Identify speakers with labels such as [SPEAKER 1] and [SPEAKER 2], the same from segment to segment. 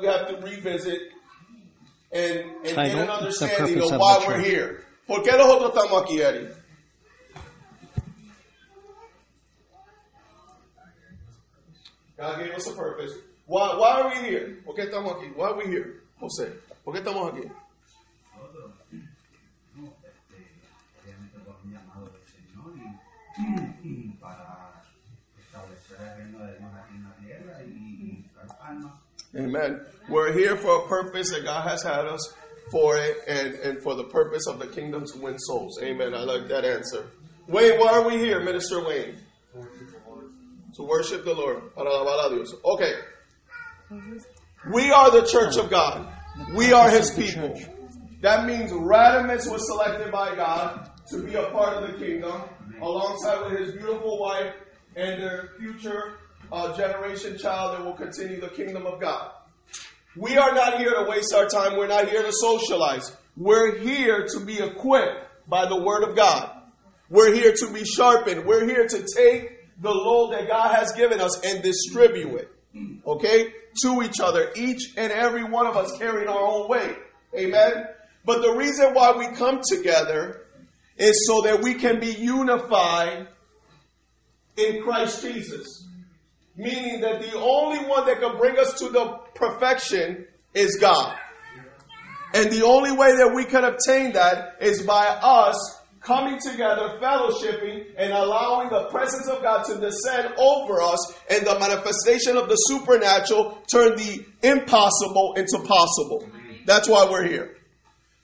[SPEAKER 1] we have to revisit and, and get
[SPEAKER 2] Title,
[SPEAKER 1] an understanding of
[SPEAKER 2] of
[SPEAKER 1] why
[SPEAKER 2] the
[SPEAKER 1] we're here. ¿Por qué nosotros estamos aquí, Eddie? God gave us a purpose. Why, why are we here? ¿Por qué estamos aquí? Why are we here? José, ¿por qué estamos aquí?
[SPEAKER 3] Nosotros, no, este, obviamente por un llamado del Señor y, y para establecer el
[SPEAKER 1] Amen. We're here for a purpose that God has had us for it and, and for the purpose of the kingdom to win souls. Amen. I like that answer. Wayne, why are we here, Minister Wayne? To worship the Lord. Okay. We are the church of God. We are his people. That means Radimus was selected by God to be a part of the kingdom alongside with his beautiful wife and their future uh, generation child that will continue the kingdom of God. We are not here to waste our time. We're not here to socialize. We're here to be equipped by the word of God. We're here to be sharpened. We're here to take the load that God has given us and distribute it. Okay? To each other. Each and every one of us carrying our own weight. Amen? But the reason why we come together is so that we can be unified in Christ Jesus. Meaning that the only one that can bring us to the perfection is God. And the only way that we can obtain that is by us coming together, fellowshipping, and allowing the presence of God to descend over us and the manifestation of the supernatural turn the impossible into possible. That's why we're here.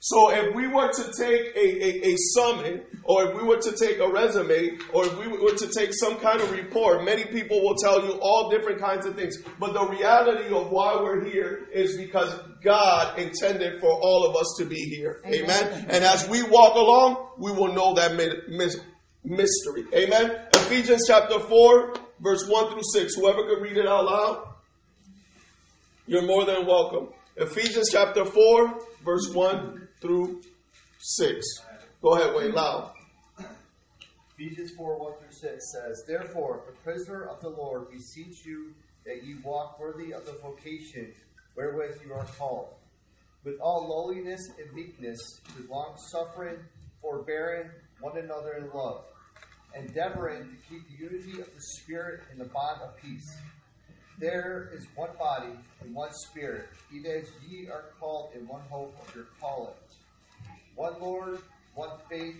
[SPEAKER 1] So if we were to take a, a, a summon, or if we were to take a resume, or if we were to take some kind of report, many people will tell you all different kinds of things. But the reality of why we're here is because God intended for all of us to be here. Amen. And as we walk along, we will know that mystery. Amen. Ephesians chapter 4, verse 1 through 6. Whoever could read it out loud, you're more than welcome. Ephesians chapter 4, verse 1 through 6. Go ahead, Wayne, loud.
[SPEAKER 4] Ephesians 4 1 through 6 says, Therefore, the prisoner of the Lord, beseech you that ye walk worthy of the vocation wherewith you are called, with all lowliness and meekness, with long suffering, forbearing one another in love, endeavoring to keep the unity of the Spirit in the bond of peace. There is one body and one Spirit, even as ye are called in one hope of your calling one Lord, one faith,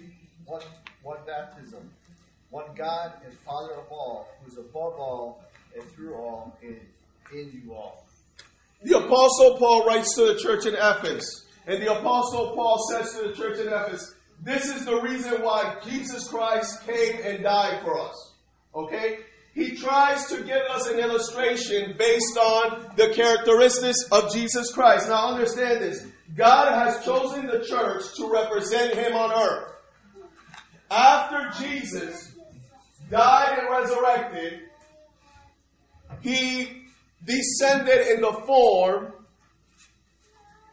[SPEAKER 4] one, one baptism, one God and Father of all, who is above all and through all and in you all.
[SPEAKER 1] The Apostle Paul writes to the church in Ephesus, and the Apostle Paul says to the church in Ephesus, This is the reason why Jesus Christ came and died for us. Okay? He tries to give us an illustration based on the characteristics of Jesus Christ. Now understand this. God has chosen the church to represent Him on earth. After Jesus died and resurrected, He descended in the form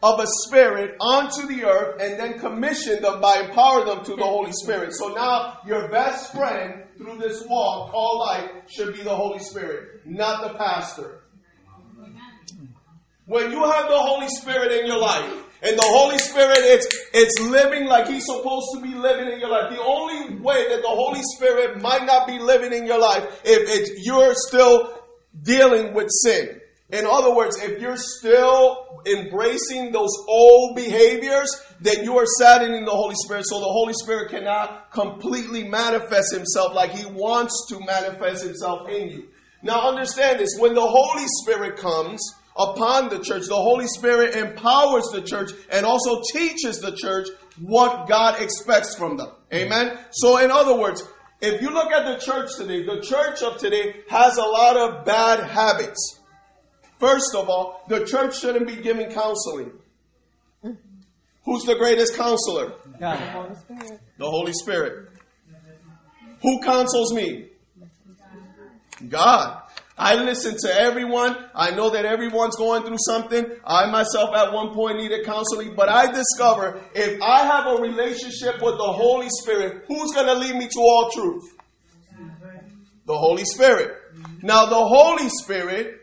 [SPEAKER 1] of a spirit onto the earth and then commissioned them by empowering them to the Holy Spirit. So now your best friend through this walk called life should be the Holy Spirit, not the pastor. When you have the Holy Spirit in your life, and the Holy Spirit it's it's living like He's supposed to be living in your life. The only way that the Holy Spirit might not be living in your life if it's you're still dealing with sin. In other words, if you're still embracing those old behaviors, then you are saddening the Holy Spirit. So the Holy Spirit cannot completely manifest Himself like He wants to manifest Himself in you. Now understand this. When the Holy Spirit comes upon the church, the Holy Spirit empowers the church and also teaches the church what God expects from them. Amen? So in other words, if you look at the church today, the church of today has a lot of bad habits. First of all, the church shouldn't be giving counseling. Who's the greatest counselor?
[SPEAKER 2] God.
[SPEAKER 1] The Holy Spirit. Who counsels me? God. I listen to everyone. I know that everyone's going through something. I myself at one point needed counseling, but I discover if I have a relationship with the Holy Spirit, who's going to lead me to all truth? The Holy Spirit. Now, the Holy Spirit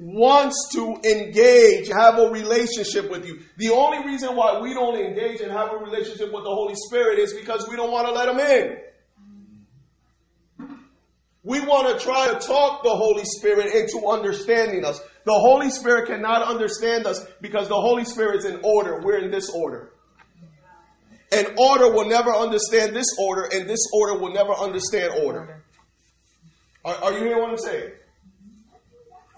[SPEAKER 1] wants to engage, have a relationship with you. The only reason why we don't engage and have a relationship with the Holy Spirit is because we don't want to let Him in. We want to try to talk the Holy Spirit into understanding us. The Holy Spirit cannot understand us because the Holy Spirit's in order. We're in this order. And order will never understand this order, and this order will never understand order. Are, are you hearing what I'm saying?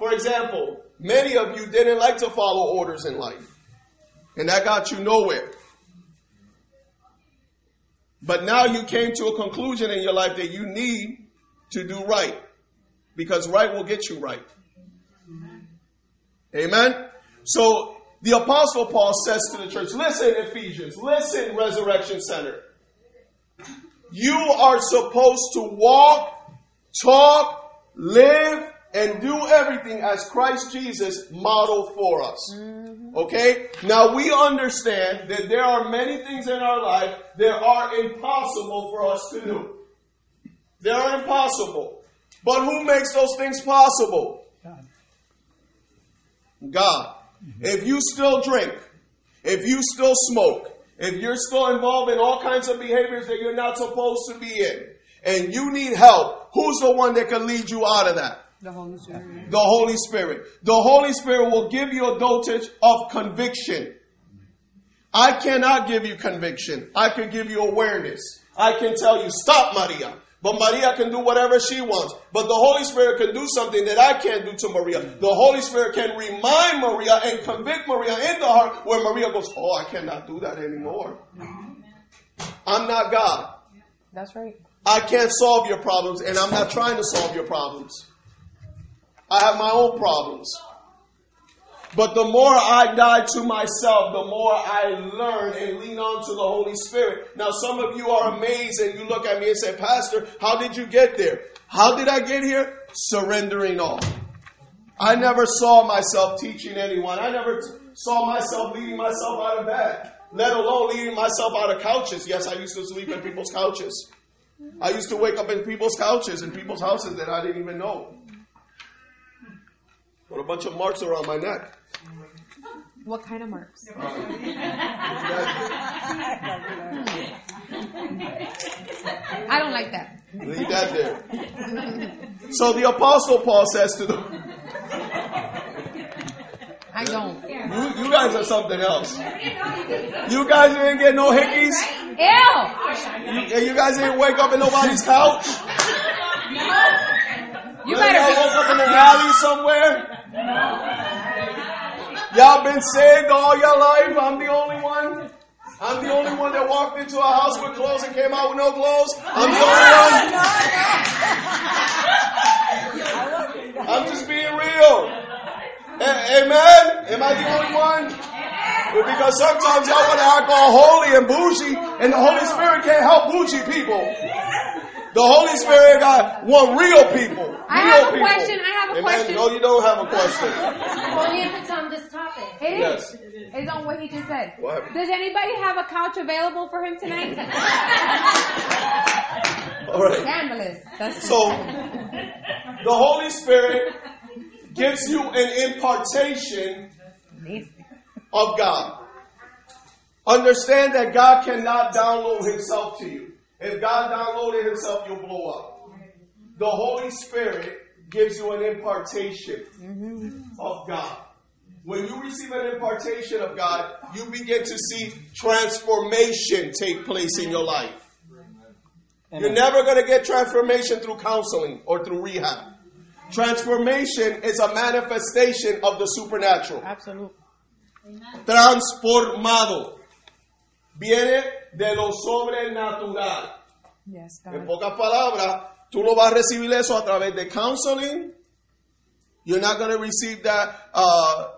[SPEAKER 1] For example, many of you didn't like to follow orders in life, and that got you nowhere. But now you came to a conclusion in your life that you need to do right, because right will get you right. Amen? So the Apostle Paul says to the church, listen, Ephesians, listen, Resurrection Center. You are supposed to walk, talk, live, and do everything as Christ Jesus modeled for us. Mm-hmm. Okay? Now we understand that there are many things in our life that are impossible for us to do. They are impossible. But who makes those things possible?
[SPEAKER 2] God.
[SPEAKER 1] God. Mm-hmm. If you still drink, if you still smoke, if you're still involved in all kinds of behaviors that you're not supposed to be in, and you need help, who's the one that can lead you out of that?
[SPEAKER 2] The Holy Spirit.
[SPEAKER 1] The Holy Spirit. The Holy Spirit will give you a dosage of conviction. I cannot give you conviction. I can give you awareness. I can tell you, stop, Maria. But Maria can do whatever she wants. But the Holy Spirit can do something that I can't do to Maria. The Holy Spirit can remind Maria and convict Maria in the heart where Maria goes, Oh, I cannot do that anymore. I'm not God.
[SPEAKER 2] That's right.
[SPEAKER 1] I can't solve your problems, and I'm not trying to solve your problems. I have my own problems. But the more I die to myself, the more I learn and lean on to the Holy Spirit. Now, some of you are amazed and you look at me and say, Pastor, how did you get there? How did I get here? Surrendering all. I never saw myself teaching anyone. I never t- saw myself leading myself out of bed, let alone leading myself out of couches. Yes, I used to sleep in people's couches. I used to wake up in people's couches, in people's houses that I didn't even know. With a bunch of marks around my neck.
[SPEAKER 2] What kind of marks? I don't like that.
[SPEAKER 1] Leave that there. So the Apostle Paul says to them,
[SPEAKER 2] I don't.
[SPEAKER 1] you, you guys are something else. You guys didn't get no hickeys?
[SPEAKER 2] Ew!
[SPEAKER 1] You, you guys didn't wake up in nobody's couch?
[SPEAKER 2] You
[SPEAKER 1] Y'all
[SPEAKER 2] better
[SPEAKER 1] woke up in the valley somewhere? Y'all been saved all your life? I'm the only one? I'm the only one that walked into a house with clothes and came out with no clothes? I'm the only one? I'm just being real. A- Amen? Am I the only one? Because sometimes y'all want to act all holy and bougie, and the Holy Spirit can't help bougie people. The Holy Spirit got want real people.
[SPEAKER 2] I have a
[SPEAKER 1] people.
[SPEAKER 2] question, I have a
[SPEAKER 1] Amen?
[SPEAKER 2] question.
[SPEAKER 1] No, you don't have a question.
[SPEAKER 5] Only if it's on this topic.
[SPEAKER 2] It is.
[SPEAKER 1] Yes.
[SPEAKER 2] It's on what he just said.
[SPEAKER 1] What?
[SPEAKER 2] Does anybody have a couch available for him tonight?
[SPEAKER 1] All right.
[SPEAKER 2] Scandalous. That's
[SPEAKER 1] So, the Holy Spirit gives you an impartation of God. Understand that God cannot download Himself to you. If God downloaded Himself, you'll blow up. The Holy Spirit gives you an impartation mm-hmm. of God. When you receive an impartation of God, you begin to see transformation take place in your life. You're never going to get transformation through counseling or through rehab. Transformation is a manifestation of the supernatural.
[SPEAKER 2] Absolute.
[SPEAKER 1] Transformado. Viene de lo sobrenatural.
[SPEAKER 2] Yes,
[SPEAKER 1] En pocas palabras, tú no vas a recibir eso a través de counseling. You're not going to receive that uh,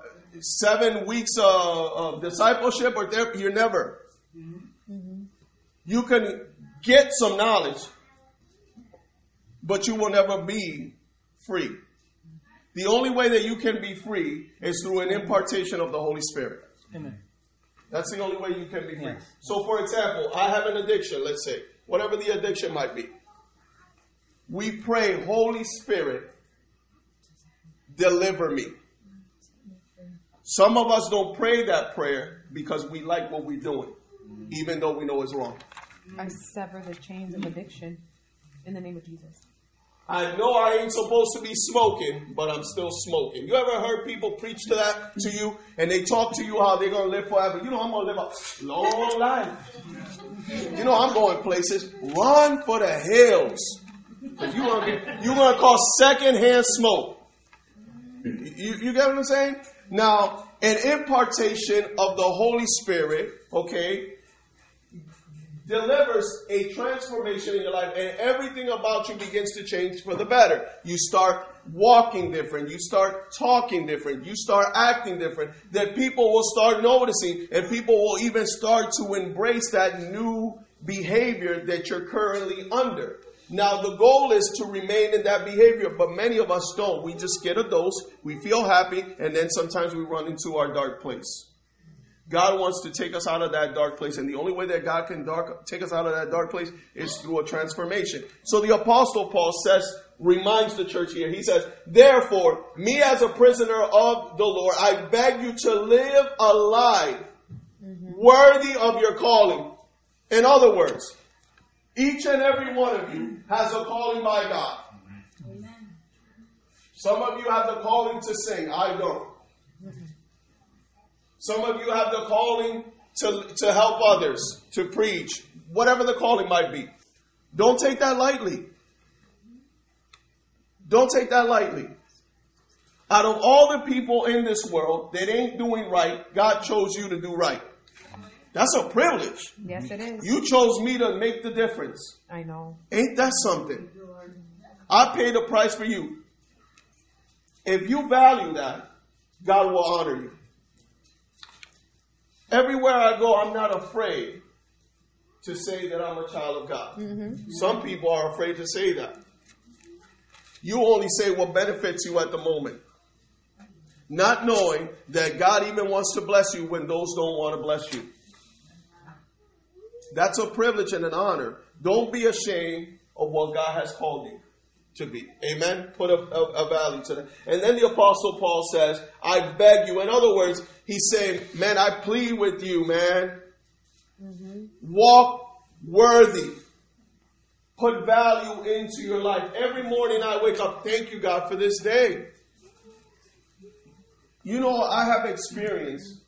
[SPEAKER 1] seven weeks uh, of discipleship or therapy. You're never. You can get some knowledge, but you will never be free. The only way that you can be free is through an impartation of the Holy Spirit.
[SPEAKER 2] Amen.
[SPEAKER 1] That's the only way you can be free.
[SPEAKER 2] Yes.
[SPEAKER 1] So, for example, I have an addiction, let's say, whatever the addiction might be. We pray, Holy Spirit, deliver me. Some of us don't pray that prayer because we like what we're doing, even though we know it's wrong.
[SPEAKER 2] I sever the chains of addiction in the name of Jesus.
[SPEAKER 1] I know I ain't supposed to be smoking, but I'm still smoking. You ever heard people preach to that to you, and they talk to you how they're gonna live forever? You know I'm gonna live a long life. You know I'm going places. Run for the hills, you gonna get you gonna cause secondhand smoke. You, you get what I'm saying? Now, an impartation of the Holy Spirit, okay, delivers a transformation in your life and everything about you begins to change for the better. You start walking different. You start talking different. You start acting different. That people will start noticing and people will even start to embrace that new behavior that you're currently under. Now, the goal is to remain in that behavior, but many of us don't. We just get a dose, we feel happy, and then sometimes we run into our dark place. God wants to take us out of that dark place, and the only way that God can dark, take us out of that dark place is through a transformation. So the Apostle Paul says, reminds the church here, he says, Therefore, me as a prisoner of the Lord, I beg you to live a life worthy of your calling. In other words, each and every one of you has a calling by God. Some of you have the calling to sing. I don't. Some of you have the calling to, to help others, to preach, whatever the calling might be. Don't take that lightly. Don't take that lightly. Out of all the people in this world that ain't doing right, God chose you to do right. That's a privilege.
[SPEAKER 2] Yes, it is.
[SPEAKER 1] You chose me to make the difference.
[SPEAKER 2] I know.
[SPEAKER 1] Ain't that something? I paid a price for you. If you value that, God will honor you. Everywhere I go, I'm not afraid to say that I'm a child of God. Mm-hmm. Some people are afraid to say that. You only say what benefits you at the moment. Not knowing that God even wants to bless you when those don't want to bless you. That's a privilege and an honor. Don't be ashamed of what God has called you to be. Amen. Put a, a, a, value to that. And then the apostle Paul says, I beg you. In other words, he's saying, man, I plead with you, man. Mm-hmm. Walk worthy. Put value into your life. Every morning I wake up, thank you, God, for this day. You know, I have experienced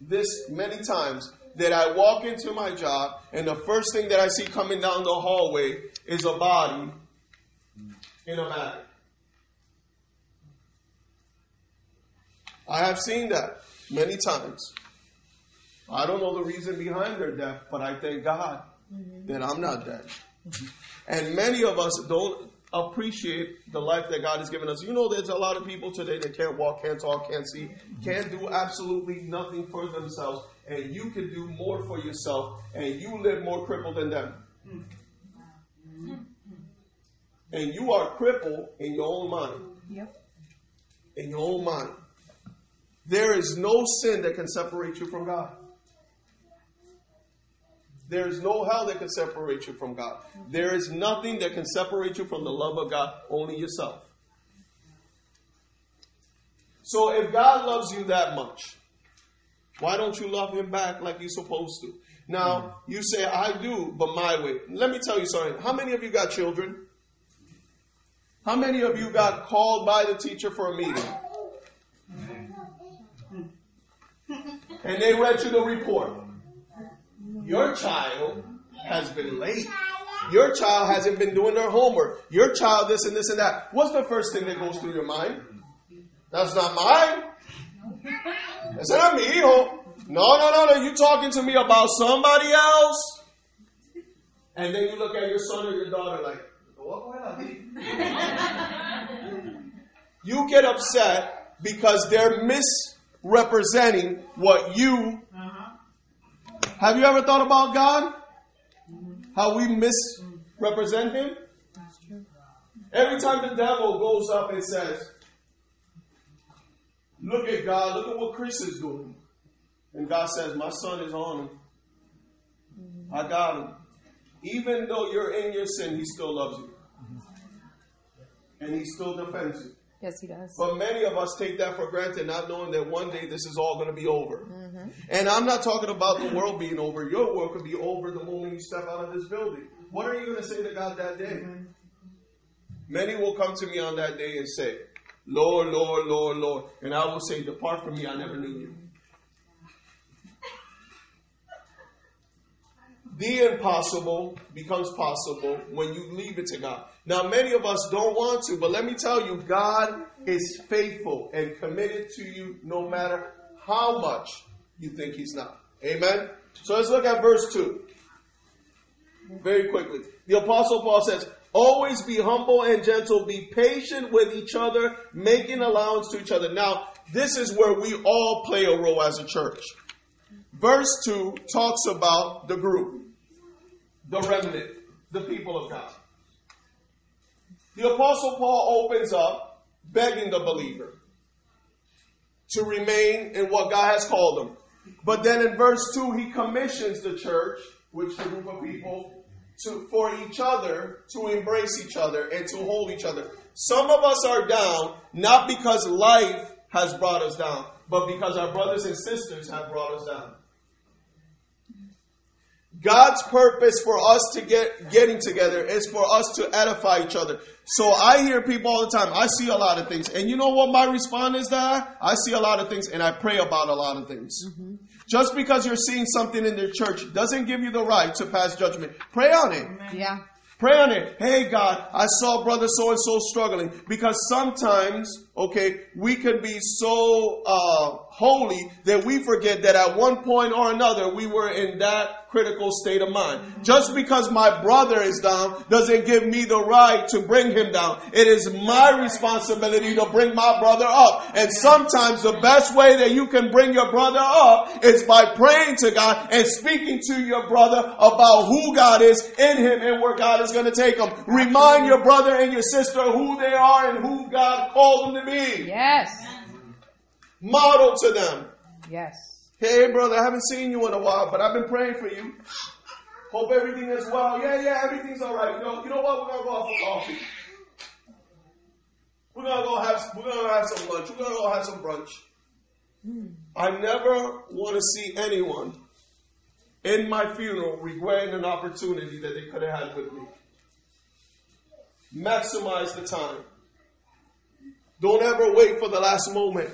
[SPEAKER 1] this many times that I walk into my job and the first thing that I see coming down the hallway is a body in a matter. I have seen that many times. I don't know the reason behind their death, but I thank God mm-hmm. that I'm not dead. And many of us don't appreciate the life that God has given us. You know, there's a lot of people today that can't walk, can't talk, can't see, can't do absolutely nothing for themselves, and you can do more for yourself, and you live more crippled than them. And you are crippled in your own mind.
[SPEAKER 2] Yep.
[SPEAKER 1] In your own mind. There is no sin that can separate you from God. There is no hell that can separate you from God. There is nothing that can separate you from the love of God, only yourself. So if God loves you that much, why don't you love him back like you're supposed to? Now, you say, I do, but my way. Let me tell you something. How many of you got children? How many of you got called by the teacher for a meeting? And they read you the report. Your child has been late. Your child hasn't been doing their homework. Your child this and this and that. What's the first thing that goes through your mind? That's not mine. That's not me. No, no, no, no. You're talking to me about somebody else? And then you look at your son or your daughter like, you get upset because they're misrepresenting what you. Have you ever thought about God? How we misrepresent Him? Every time the devil goes up and says, Look at God, look at what Chris is doing. And God says, My son is on him. I got him. Even though you're in your sin, he still loves you. And he still defends you.
[SPEAKER 2] Yes, he does.
[SPEAKER 1] But many of us take that for granted, not knowing that one day this is all going to be over. Mm-hmm. And I'm not talking about the world being over. Your world could be over the moment you step out of this building. What are you going to say to God that day? Mm-hmm. Many will come to me on that day and say, Lord, Lord, Lord, Lord. And I will say, Depart from me, I never knew you. The impossible becomes possible when you leave it to God. Now, many of us don't want to, but let me tell you, God is faithful and committed to you no matter how much you think He's not. Amen? So let's look at verse 2 very quickly. The Apostle Paul says, Always be humble and gentle, be patient with each other, making allowance to each other. Now, this is where we all play a role as a church. Verse 2 talks about the group, the remnant, the people of God. The Apostle Paul opens up begging the believer to remain in what God has called them. But then in verse 2, he commissions the church, which is the group of people, to, for each other to embrace each other and to hold each other. Some of us are down not because life has brought us down, but because our brothers and sisters have brought us down. God's purpose for us to get getting together is for us to edify each other. So I hear people all the time. I see a lot of things, and you know what my response is? That I see a lot of things, and I pray about a lot of things. Just because you're seeing something in the church doesn't give you the right to pass judgment. Pray on it.
[SPEAKER 2] Yeah.
[SPEAKER 1] Pray on it. Hey God, I saw brother so and so struggling because sometimes, okay, we can be so uh, holy that we forget that at one point or another we were in that critical state of mind. Mm-hmm. Just because my brother is down doesn't give me the right to bring him down. It is my responsibility to bring my brother up. And sometimes the best way that you can bring your brother up is by praying to God and speaking to your brother about who God is in him and where God is going to take him. Remind your brother and your sister who they are and who God called them to be.
[SPEAKER 2] Yes.
[SPEAKER 1] Model to them.
[SPEAKER 2] Yes.
[SPEAKER 1] Hey, brother, I haven't seen you in a while, but I've been praying for you. Hope everything is well. Yeah, yeah, everything's all right. You know, you know what? We're gonna go out for coffee. We're gonna go have we're gonna have some lunch. We're gonna go have some brunch. Hmm. I never want to see anyone in my funeral regretting an opportunity that they could have had with me. Maximize the time. Don't ever wait for the last moment.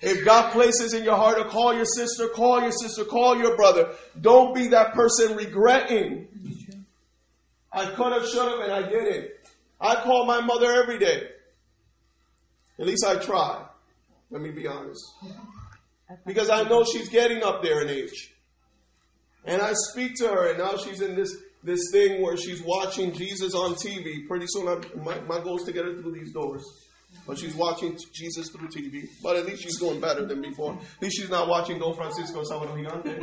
[SPEAKER 1] If God places in your heart to call your sister, call your sister, call your brother. Don't be that person regretting. I could have, should have, and I didn't. I call my mother every day. At least I try. Let me be honest. Because I know she's getting up there in age. And I speak to her, and now she's in this, this thing where she's watching Jesus on TV. Pretty soon, I'm, my, my goal is to get her through these doors. But she's watching Jesus through TV. But at least she's doing better than before. At least she's not watching Don Francisco Sábado Gigante.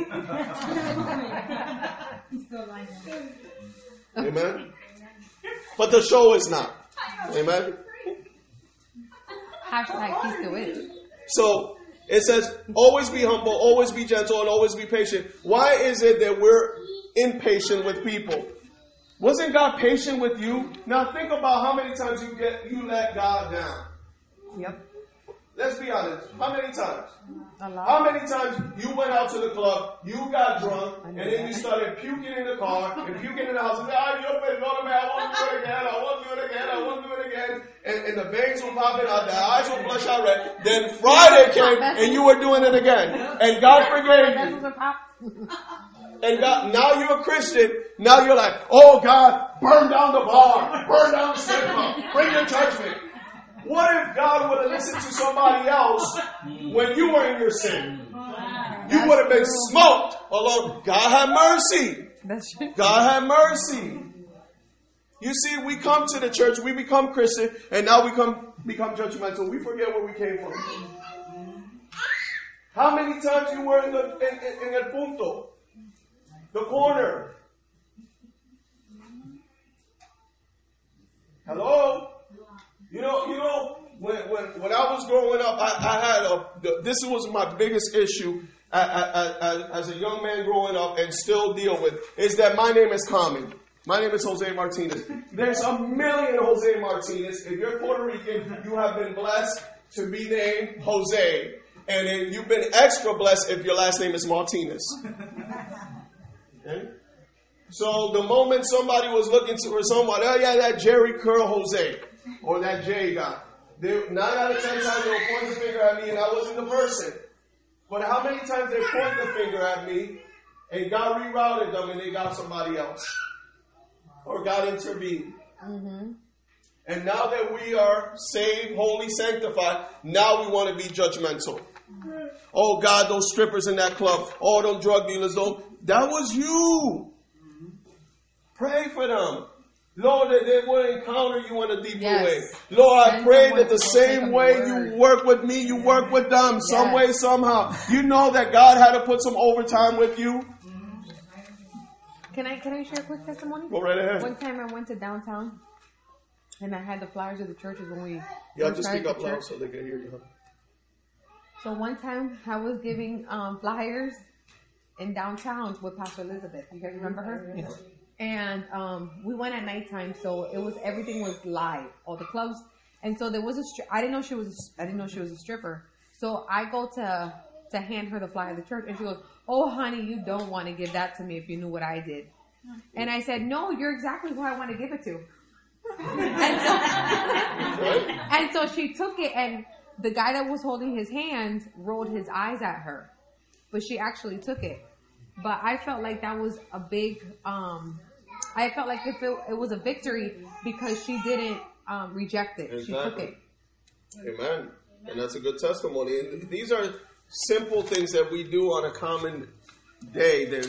[SPEAKER 1] Amen? But the show is not. Amen?
[SPEAKER 2] Hashtag he still is.
[SPEAKER 1] So it says, always be humble, always be gentle, and always be patient. Why is it that we're impatient with people? Wasn't God patient with you? Now think about how many times you get you let God down.
[SPEAKER 2] Yep.
[SPEAKER 1] Let's be honest. How many times?
[SPEAKER 2] A lot.
[SPEAKER 1] How many times you went out to the club, you got drunk, and then you started puking in the car and puking in the house? And, ah, yo, perdóname, I want to do it again, I want to do it again, I want to do it again. And, and the veins were popping out, the eyes were bloodshot red. Then Friday came and you were doing it again. And God forgave you.
[SPEAKER 2] Vessels are pop.
[SPEAKER 1] And God, now you're a Christian. Now you're like, oh God, burn down the bar, burn down the cinema, bring your judgment. What if God would have listened to somebody else when you were in your sin? You would have been smoked alone. God have mercy. God have mercy. You see, we come to the church, we become Christian, and now we come become judgmental. We forget where we came from. How many times you were in the in, in, in el punto, the corner? Hello. You know, you know, when when, when I was growing up, I, I had a. This was my biggest issue as, a young man growing up, and still deal with is that my name is common. My name is Jose Martinez. There's a million Jose Martinez. If you're Puerto Rican, you have been blessed to be named Jose. And you've been extra blessed if your last name is Martinez. Okay? So the moment somebody was looking for someone, oh yeah, that Jheri Curl Jose or that J guy, they, nine out of ten times they'll point the finger at me and I wasn't the person. But how many times they point the finger at me and God rerouted them and they got somebody else? Or God intervened. Mm-hmm. And now that we are saved, holy, sanctified, now we want to be judgmental. Mm-hmm. Oh God, those strippers in that club. Oh, those drug dealers, though. That was you. Mm-hmm. Pray for them. Lord, that they will encounter you in a deeper
[SPEAKER 2] Yes.
[SPEAKER 1] way. Lord, I pray that the same way
[SPEAKER 2] them
[SPEAKER 1] you work with me, you work with them, some
[SPEAKER 2] Yes.
[SPEAKER 1] way, somehow. You know that God had to put some overtime with you.
[SPEAKER 2] Can I can I share a quick testimony?
[SPEAKER 1] Go right ahead.
[SPEAKER 2] One time I went to downtown, and I had the flyers of the churches when we Yeah,
[SPEAKER 1] just speak up loud so they can hear you.
[SPEAKER 2] So one time I was giving um, flyers in downtown with Pastor Elizabeth. You guys remember her? And um, we went at nighttime, so it was everything was live, all the clubs. And so there was a stri- I didn't know she was a, I didn't know she was a stripper. So I go to to hand her the flyer of the church, and she goes, "Oh, honey, you don't want to give that to me if you knew what I did." And I said, "No, you're exactly who I want to give it to." and, so, and so she took it, and the guy that was holding his hand rolled his eyes at her, but she actually took it. But I felt like that was a big. Um, I felt like if it, it was a victory because she didn't um, reject it, she took it.
[SPEAKER 1] Amen. And that's a good testimony. And these are simple things that we do on a common day that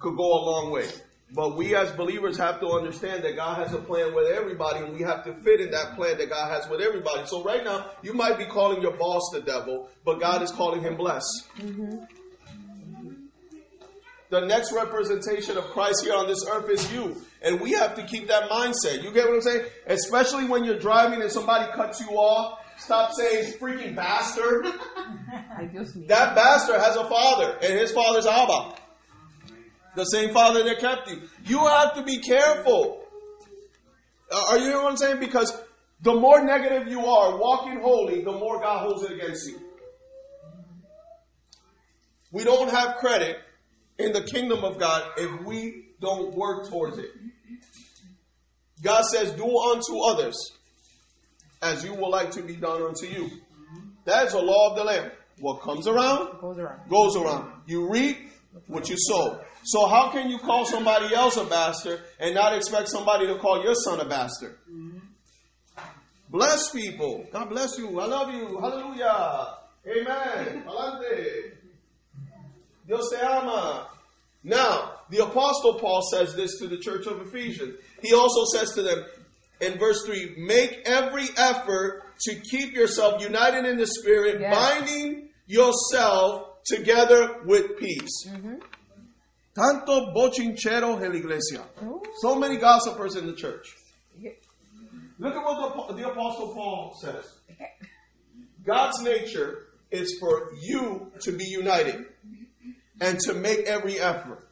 [SPEAKER 1] could go a long way. But we as believers have to understand that God has a plan with everybody and we have to fit in that plan that God has with everybody. So right now, you might be calling your boss the devil, but God is calling him blessed. The next representation of Christ here on this earth is you. And we have to keep that mindset. You get what I'm saying? Especially when you're driving and somebody cuts you off. Stop saying freaking bastard.
[SPEAKER 2] Ay, Dios mío.
[SPEAKER 1] That bastard has a father, and his father's Abba. The same father that kept you. You have to be careful. Uh, Are you hearing what I'm saying? Because the more negative you are, walking holy, the more God holds it against you. We don't have credit in the kingdom of God if we don't work towards it. God says, Do unto others as you would like to be done unto you. That's a law of the land. What comes around
[SPEAKER 2] Goes around.
[SPEAKER 1] goes around. You reap what you sow. So how can you call somebody else a bastard and not expect somebody to call your son a bastard? Bless people. God bless you. I love you. Hallelujah. Amen. Adelante. Dios te ama. Now, the apostle Paul says this to the church of Ephesians. He also says to them in verse 3, make every effort to keep yourself united in the spirit,
[SPEAKER 2] Yes.
[SPEAKER 1] binding yourself together with peace. Mm-hmm. Tanto bochinchero en la iglesia.
[SPEAKER 2] Ooh.
[SPEAKER 1] So many gossipers in the church. Look at what the, the Apostle Paul says. God's nature is for you to be united and to make every effort.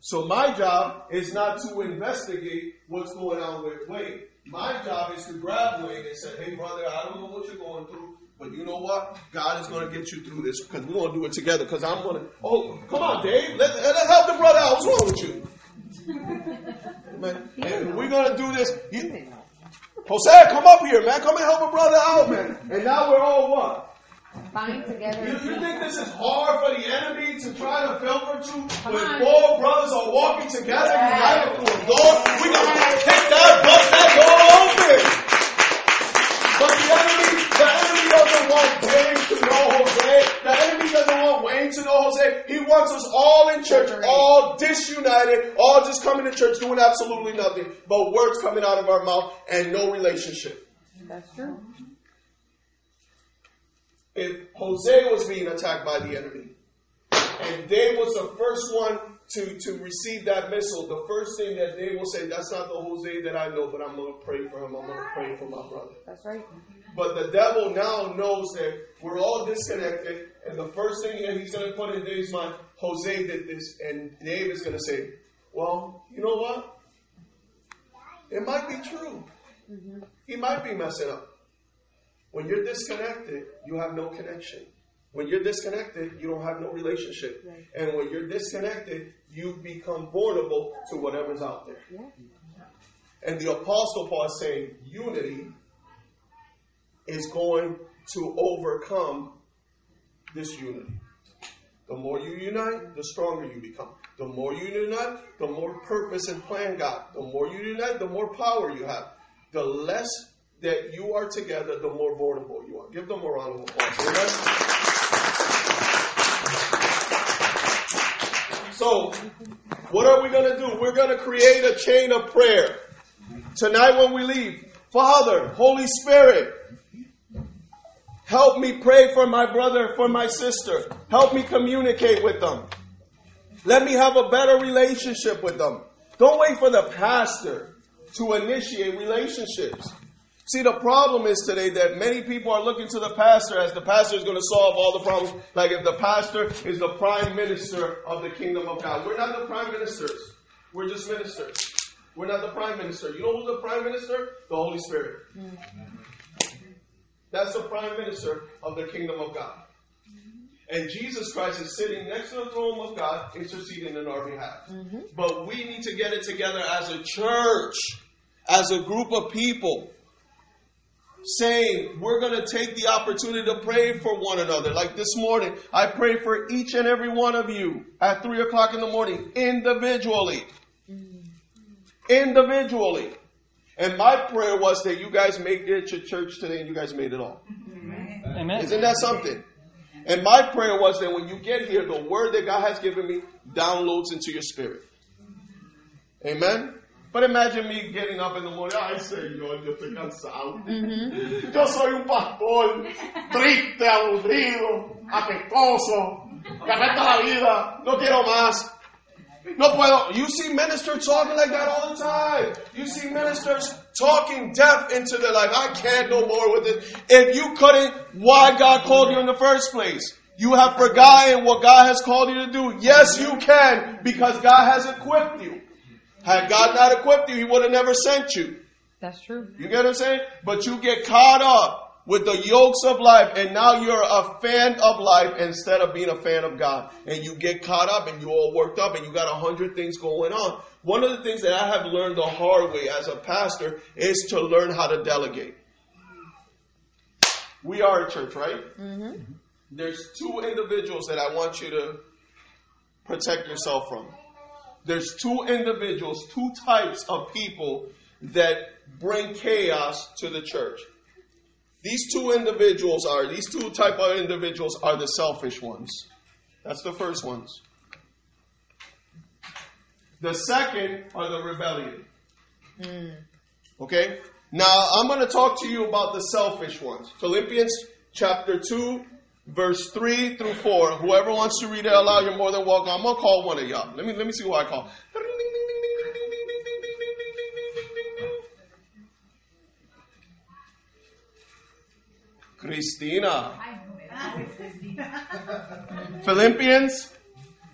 [SPEAKER 1] So my job is not to investigate what's going on with Wade. My job is to grab Wade and say, hey brother, I don't know what you're going through, but you know what? God is going to get you through this because we're going to do it together because I'm going to, oh, come on Dave, let, let help the brother out. What's wrong with you? Man, we're going to do this. You- Jose, come up here, man. Come and help a brother out, man. And now we're all what?
[SPEAKER 2] Bind together.
[SPEAKER 1] You, you think this is hard for the enemy to try to filter to? When four brothers are walking together, united through a door, we gonna take that, bust that door open. But the enemy, the enemy doesn't want Wayne to know Jose. The enemy doesn't want Wayne to know Jose. He wants us all in church, all disunited, all just coming to church doing absolutely nothing, but words coming out of our mouth and no relationship.
[SPEAKER 2] That's true.
[SPEAKER 1] If Jose was being attacked by the enemy, and Dave was the first one to, to receive that missile, the first thing that Dave will say, that's not the Jose that I know, but I'm going to pray for him. I'm going to pray for my brother.
[SPEAKER 2] That's right.
[SPEAKER 1] But the devil now knows that we're all disconnected, and the first thing that he's going to put in Dave's mind, Jose did this, and Dave is going to say, well, you know what? It might be true. Mm-hmm. He might be messing up. When you're disconnected, you have no connection. When you're disconnected, you don't have no relationship.
[SPEAKER 2] Right.
[SPEAKER 1] And when you're disconnected, you become vulnerable to whatever's out there.
[SPEAKER 2] Yeah.
[SPEAKER 1] And the Apostle Paul is saying unity is going to overcome this unity. The more you unite, the stronger you become. The more you unite, the more purpose and plan God. The more you unite, the more power you have. The less that you are together, the more vulnerable you are. Give them a round of applause. So, what are we going to do? We're going to create a chain of prayer. Tonight when we leave, Father, Holy Spirit, help me pray for my brother, for my sister. Help me communicate with them. Let me have a better relationship with them. Don't wait for the pastor to initiate relationships. See, the problem is today that many people are looking to the pastor as the pastor is going to solve all the problems. Like if the pastor is the prime minister of the kingdom of God. We're not the prime ministers. We're just ministers. We're not the prime minister. You know who's the prime minister? The Holy Spirit. That's the prime minister of the kingdom of God. And Jesus Christ is sitting next to the throne of God, interceding in our behalf. Mm-hmm. But we need to get it together as a church, as a group of people, saying we're going to take the opportunity to pray for one another. Like this morning, I pray for each and every one of you at 3 o'clock in the morning, individually. Individually. And my prayer was that you guys made it to church today and you guys made it all.
[SPEAKER 6] Amen.
[SPEAKER 1] Isn't that something? And my prayer was that when you get here, the word that God has given me downloads into your spirit. Amen. But imagine me getting up in the morning, ay Señor, yo estoy cansado. Mm-hmm. Yo soy un pastor triste, aburrido, apestoso, que afecta la vida, no quiero más. No puedo. You see ministers talking like that all the time. You see ministers talking death into their life. I can't no more with it. If you couldn't, why God called you in the first place? You have forgotten what God has called you to do. Yes, you can, because God has equipped you. Had God not equipped you, He would have never sent you.
[SPEAKER 2] That's true.
[SPEAKER 1] You get what I'm saying? But you get caught up with the yokes of life, and now you're a fan of life instead of being a fan of God. And you get caught up and you all worked up and you got a hundred things going on. One of the things that I have learned the hard way as a pastor is to learn how to delegate. We are a church, right? Mm-hmm. There's two individuals that I want you to protect yourself from. There's two individuals, two types of people that bring chaos to the church. These two individuals are, these two type of individuals are the selfish ones. That's the first ones. The second are the rebellion. Hmm. Okay? Now, I'm going to talk to you about the selfish ones. Philippians chapter 2, verse 3 through 4. Whoever wants to read it aloud, you're more than welcome. I'm going to call one of y'all. Let me, let me see who I call. Christina. Philippians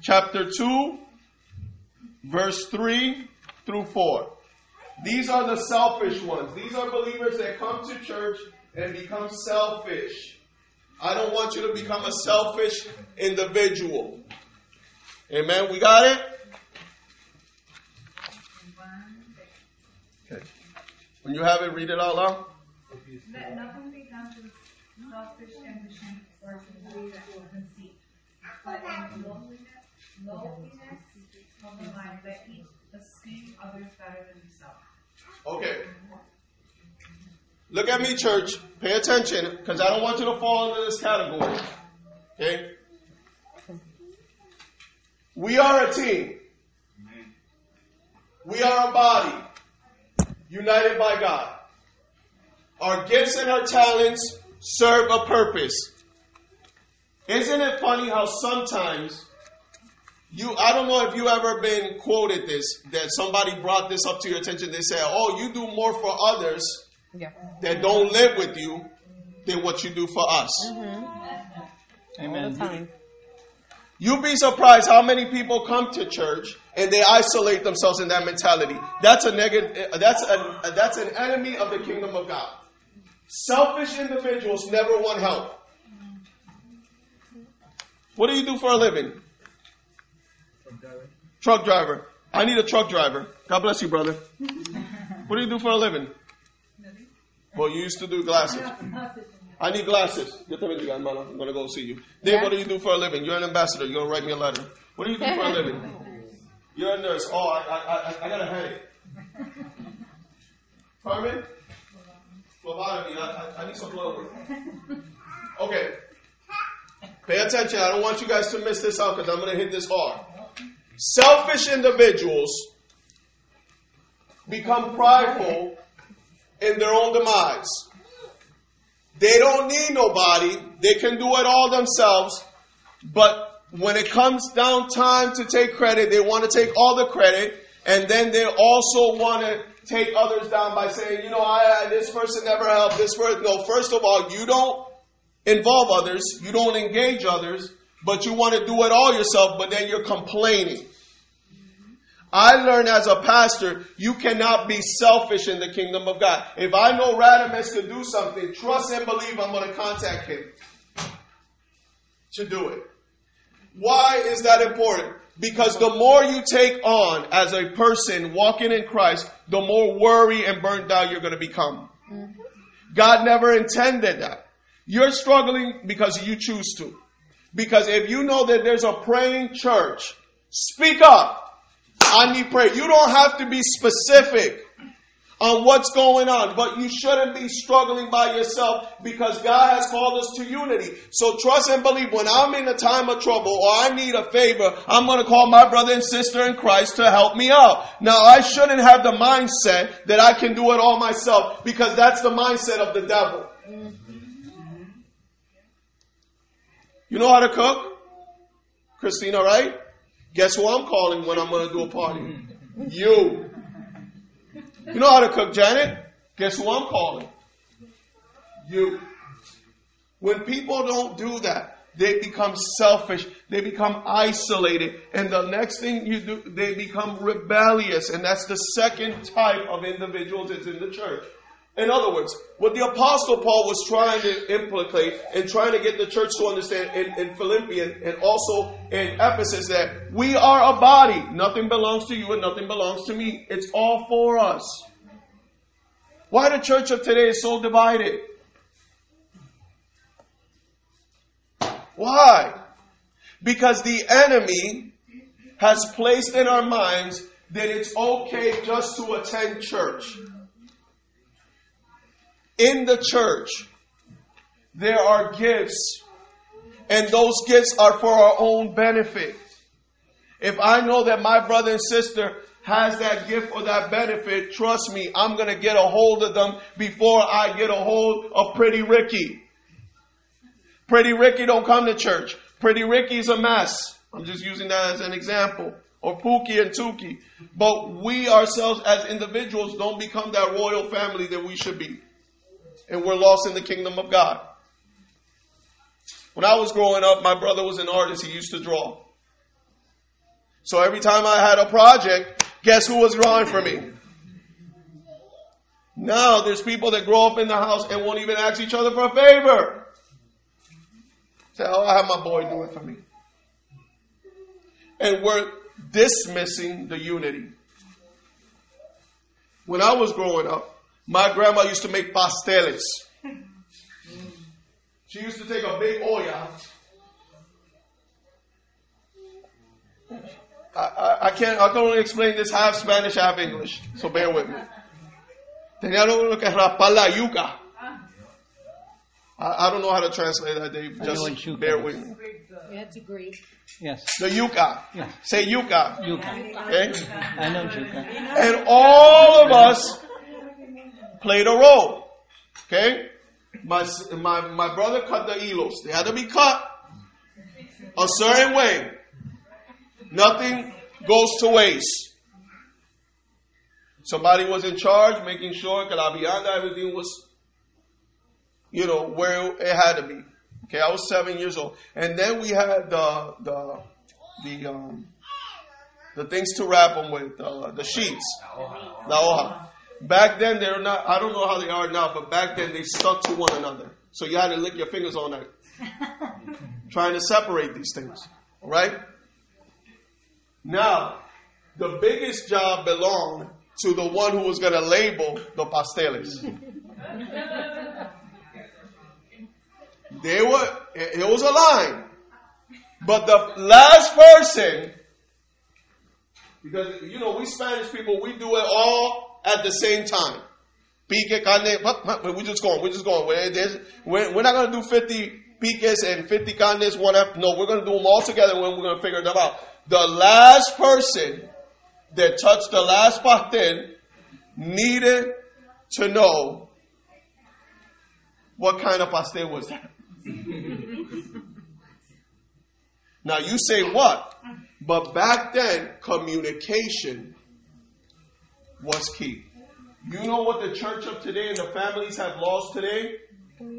[SPEAKER 1] chapter 2, verse 3 through 4. These are the selfish ones. These are believers that come to church and become selfish. I don't want you to become a selfish individual. Amen. We got it? Okay. When you have it, read it out loud.
[SPEAKER 7] Let nothing be done to selfish ambition or to greed or conceit, but in lowliness, lowliness of the mind, let each esteem others better than himself.
[SPEAKER 1] Okay. Look at me, church. Pay attention, because I don't want you to fall into this category. Okay? We are a team. We are a body, united by God. Our gifts and our talents serve a purpose. Isn't it funny how sometimes you, I don't know if you ever been quoted this, that somebody brought this up to your attention. They said, Oh, you do more for others
[SPEAKER 2] Yeah.
[SPEAKER 1] that don't live with you than what you do for us. Mm-hmm.
[SPEAKER 2] All the
[SPEAKER 6] Amen.
[SPEAKER 1] You'd be surprised how many people come to church and they isolate themselves in that mentality. That's a negative. Uh, that's a uh, that's an enemy of the kingdom of God. Selfish individuals never want help. What do you do for a living? Truck driver. Truck driver. I need a truck driver. God bless you, brother. What do you do for a living? Well, you used to do glasses. I need glasses. Yo te bendiga, hermano. I'm going to go see you. Dave, what do you do for a living? You're an ambassador. You're going to write me a letter. What do you do for a living? You're a nurse. Oh, I, I, I, I got a headache. Carmen? Phlebotomy. I, I, I need some blood. Okay. Pay attention. I don't want you guys to miss this out because I'm going to hit this hard. Selfish individuals become prideful in their own demise. They don't need nobody. They can do it all themselves. But when it comes down time to take credit, they want to take all the credit. And then they also want to take others down by saying, you know, I, this person never helped. This person, no, first of all, you don't involve others. You don't engage others, but you want to do it all yourself, but then you're complaining. I learned as a pastor, you cannot be selfish in the kingdom of God. If I know Radimus can do something, trust and believe I'm going to contact him to do it. Why is that important? Because the more you take on as a person walking in Christ, the more worry and burnt out you're going to become. Mm-hmm. God never intended that. You're struggling because you choose to. Because if you know that there's a praying church, speak up. I need prayer. You don't have to be specific on what's going on, but you shouldn't be struggling by yourself because God has called us to unity. So trust and believe when I'm in a time of trouble or I need a favor, I'm going to call my brother and sister in Christ to help me out. Now I shouldn't have the mindset that I can do it all myself because that's the mindset of the devil. You know how to cook? Christina, right? Guess who I'm calling when I'm going to do a party? You. You know how to cook, Janet? Guess who I'm calling? You. When people don't do that, they become selfish, they become isolated, and the next thing you do, they become rebellious, and that's the second type of individuals that's in the church. In other words, what the Apostle Paul was trying to implicate and trying to get the church to understand in, in Philippians and also in Ephesus that we are a body. Nothing belongs to you and nothing belongs to me. It's all for us. Why the church of today is so divided? Why? Because the enemy has placed in our minds that it's okay just to attend church in the church, there are gifts, and those gifts are for our own benefit. If I know that my brother and sister has that gift or that benefit, trust me, I'm going to get a hold of them before I get a hold of Pretty Ricky. Pretty Ricky don't come to church. Pretty Ricky's a mess. I'm just using that as an example. Or Pookie and Tuki. But we ourselves as individuals don't become that royal family that we should be and we're lost in the kingdom of God. When I was growing up, my brother was an artist. He used to draw. So every time I had a project, guess who was drawing for me? Now there's people that grow up in the house and won't even ask each other for a favor. Say, oh, I have my boy do it for me. And we're dismissing the unity. When I was growing up, my grandma used to make pasteles. She used to take a big olla. I, I, I, can't, I can only explain this half Spanish, half English, so bear with me. Tenía lo que rapar la yuca. I, I, don't know how to translate that, Dave. Just bear with me.
[SPEAKER 5] You have to agree.
[SPEAKER 6] Yes.
[SPEAKER 1] The yuca.
[SPEAKER 6] Yeah.
[SPEAKER 1] Say yuca.
[SPEAKER 6] Yuca.
[SPEAKER 1] Okay?
[SPEAKER 6] I know yuca.
[SPEAKER 1] And all of us played a role. Okay? My, my, my brother cut the hilos. They had to be cut a certain way. Nothing goes to waste. Somebody was in charge, making sure que everything was, you know, where it had to be. Okay, I was seven years old, and then we had the the the um the things to wrap them with, uh, the sheets, la hoja. Back then they're not. I don't know how they are now, but back then they stuck to one another, so you had to lick your fingers all night trying to separate these things. Right now, the biggest job belonged to the one who was going to label the pasteles. They were, it it was a line. But the last person, because, you know, we Spanish people, we do it all at the same time. Huh, huh, we're just going, we're just going. We're, we're, not going to do 50 piques and 50 carnes, one after, no, we're going to do them all together when we're going to figure them out. The last person that touched the last pastel needed to know what kind of pastel was that. now you say what? But back then, communication was key. You know what the church of today and the families have lost today?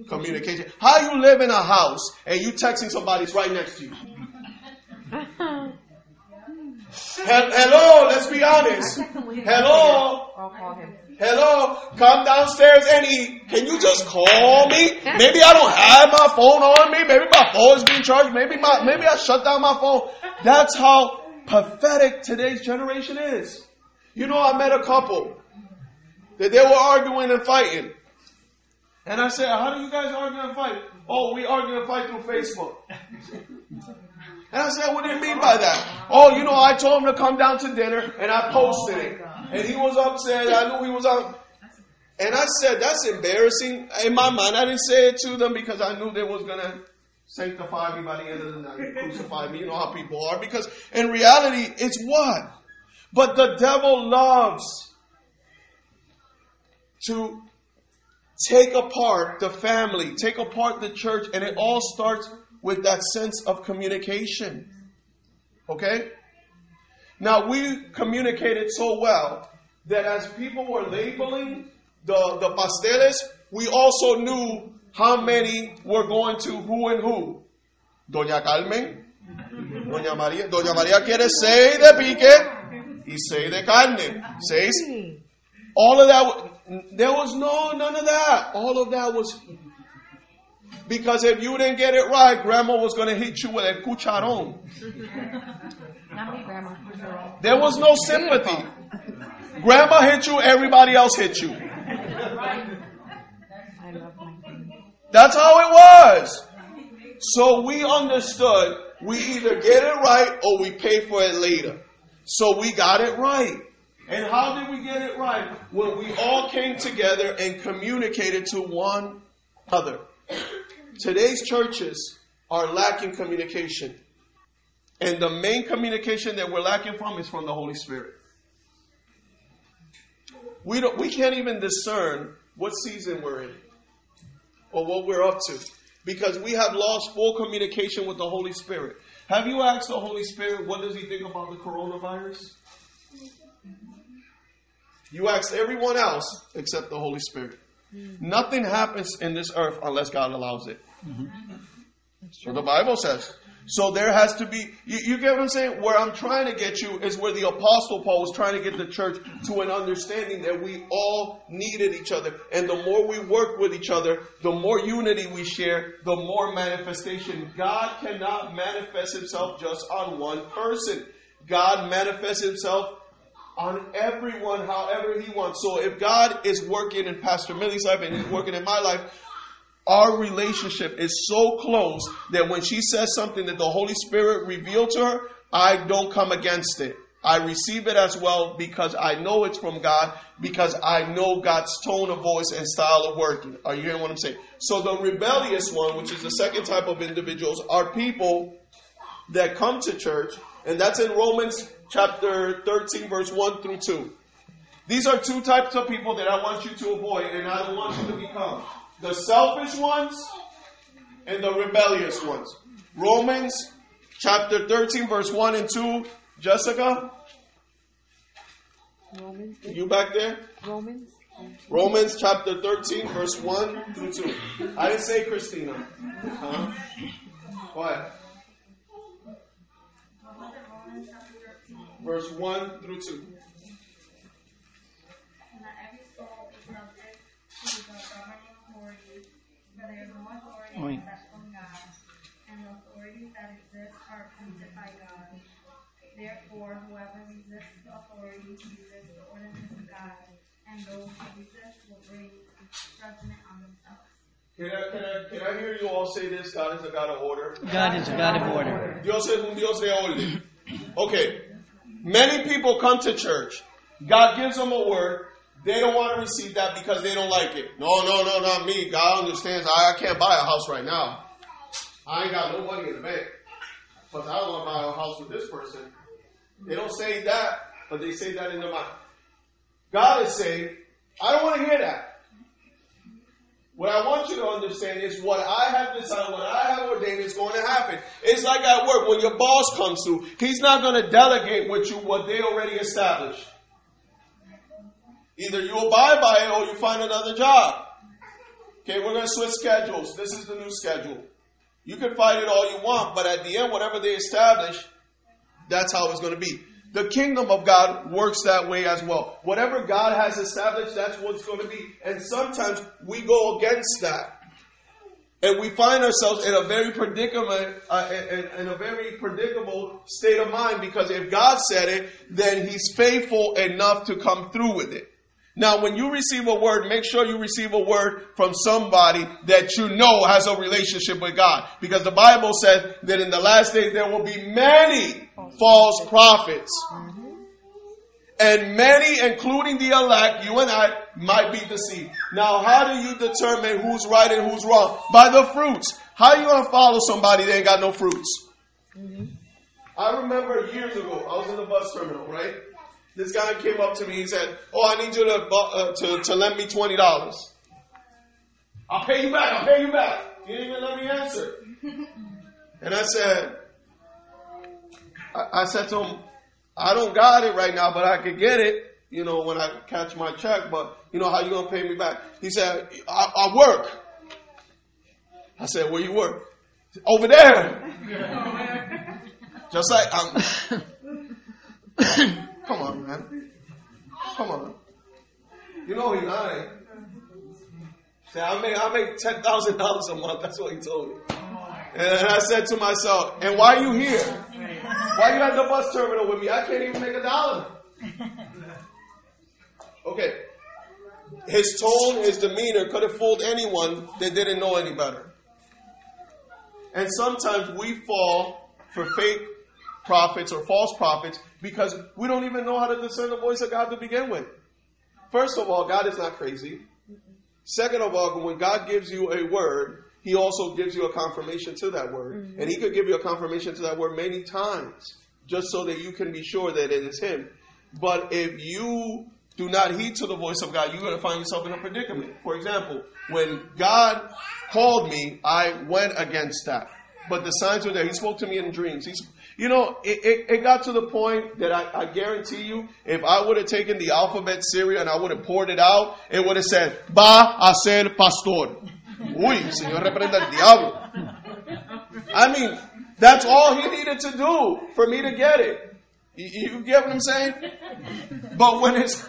[SPEAKER 1] Communication. How you live in a house and you texting somebody's right next to you? Hello, let's be honest. Hello, hello, come downstairs and eat. Can you just call me? Maybe I don't have my phone on me. Maybe my phone is being charged. Maybe my, maybe I shut down my phone. That's how pathetic today's generation is. You know, I met a couple that they were arguing and fighting. And I said, how do you guys argue and fight? Oh, we argue and fight through Facebook. And I said, what do you mean by that? Oh, you know, I told him to come down to dinner and I posted it. And he was upset. I knew he was up. And I said, that's embarrassing. In my mind, I didn't say it to them because I knew they was going to sanctify me by the end of the night, crucify me. You know how people are. Because in reality, it's what? But the devil loves to take apart the family, take apart the church, and it all starts with that sense of communication. Okay? Now, we communicated so well that as people were labeling the, the pasteles, we also knew how many were going to who and who. Doña Carmen, Doña María. Doña María quiere seis de pique y seis de carne. Seis. All of that, there was no, none of that. All of that was because if you didn't get it right, grandma was going to hit you with a cucharon.
[SPEAKER 2] Not me, Grandma.
[SPEAKER 1] There was no sympathy. Grandma hit you, everybody else hit you.
[SPEAKER 2] I love my family.
[SPEAKER 1] That's how it was. So we understood we either get it right or we pay for it later. So we got it right. And how did we get it right? When we all came together and communicated to one another. Today's churches are lacking communication. And the main communication that we're lacking from is from the Holy Spirit. We don't we can't even discern what season we're in or what we're up to because we have lost full communication with the Holy Spirit. Have you asked the Holy Spirit what does he think about the coronavirus? You asked everyone else except the Holy Spirit. Hmm. Nothing happens in this earth unless God allows it. Hmm. So the Bible says. So there has to be, you, you get what I'm saying? Where I'm trying to get you is where the Apostle Paul was trying to get the church to an understanding that we all needed each other. And the more we work with each other, the more unity we share, the more manifestation. God cannot manifest himself just on one person. God manifests himself on everyone however he wants. So if God is working in Pastor Millie's life and he's working in my life, our relationship is so close that when she says something that the Holy Spirit revealed to her, I don't come against it. I receive it as well because I know it's from God, because I know God's tone of voice and style of working. Are you hearing what I'm saying? So the rebellious one, which is the second type of individuals, are people that come to church, and that's in Romans chapter 13, verse 1 through 2. These are two types of people that I want you to avoid and I don't want you to become the selfish ones and the rebellious ones. Romans chapter 13, verse 1 and 2. Jessica,
[SPEAKER 2] Romans.
[SPEAKER 1] you back there?
[SPEAKER 2] Romans.
[SPEAKER 1] Romans chapter 13, verse 1 through 2. I didn't say Christina. Huh? Ahead. Verse 1 through 2.
[SPEAKER 7] For there is no authority
[SPEAKER 6] Oi.
[SPEAKER 7] except from God, and the authorities that exist are appointed by God. Therefore, whoever resists the authorities resists the ordinance of God, and those who resist will bring judgment on themselves.
[SPEAKER 1] Can I, can, I, can I hear you all say this? God is a God of order.
[SPEAKER 6] God is a God of order.
[SPEAKER 1] Dios es un Dios de orden. Okay. Many people come to church. God gives them a word. They don't want to receive that because they don't like it. No, no, no, not me. God understands. I, I can't buy a house right now. I ain't got no money in the bank. But I don't want to buy a house with this person. They don't say that, but they say that in their mind. God is saying, I don't want to hear that. What I want you to understand is what I have decided, what I have ordained is going to happen. It's like at work when your boss comes through, he's not going to delegate with you what they already established. Either you abide by it or you find another job. Okay, we're going to switch schedules. This is the new schedule. You can fight it all you want, but at the end, whatever they establish, that's how it's going to be. The kingdom of God works that way as well. Whatever God has established, that's what's going to be. And sometimes we go against that. And we find ourselves in a very predicament, uh, in, in a very predicable state of mind because if God said it, then He's faithful enough to come through with it. Now, when you receive a word, make sure you receive a word from somebody that you know has a relationship with God. Because the Bible says that in the last days there will be many false prophets. And many, including the elect, you and I, might be deceived. Now, how do you determine who's right and who's wrong? By the fruits. How are you going to follow somebody that ain't got no fruits? Mm-hmm. I remember years ago, I was in the bus terminal, right? This guy came up to me. He said, "Oh, I need you to uh, to, to lend me twenty dollars. I'll pay you back. I'll pay you back." He didn't even let me answer. And I said, I, I said to him, "I don't got it right now, but I could get it. You know, when I catch my check. But you know how you gonna pay me back?" He said, "I, I work." I said, "Where you work?" Over there. Just like I'm. Come on, man. Come on. You know he lying. Say, I make I make ten thousand dollars a month. That's what he told me. And I said to myself, and why are you here? Why you at the bus terminal with me? I can't even make a dollar. Okay. His tone, his demeanor could have fooled anyone that didn't know any better. And sometimes we fall for fake prophets or false prophets because we don't even know how to discern the voice of God to begin with. First of all, God is not crazy. Second of all, when God gives you a word, He also gives you a confirmation to that word. Mm-hmm. And He could give you a confirmation to that word many times just so that you can be sure that it is Him. But if you do not heed to the voice of God, you're going to find yourself in a predicament. For example, when God called me, I went against that. But the signs were there. He spoke to me in dreams. He's, you know, it, it, it got to the point that I, I guarantee you, if I would have taken the alphabet cereal and I would have poured it out, it would have said, Va a ser pastor. Uy, Señor, reprenda el diablo. I mean, that's all he needed to do for me to get it. You, you get what I'm saying? But when it's,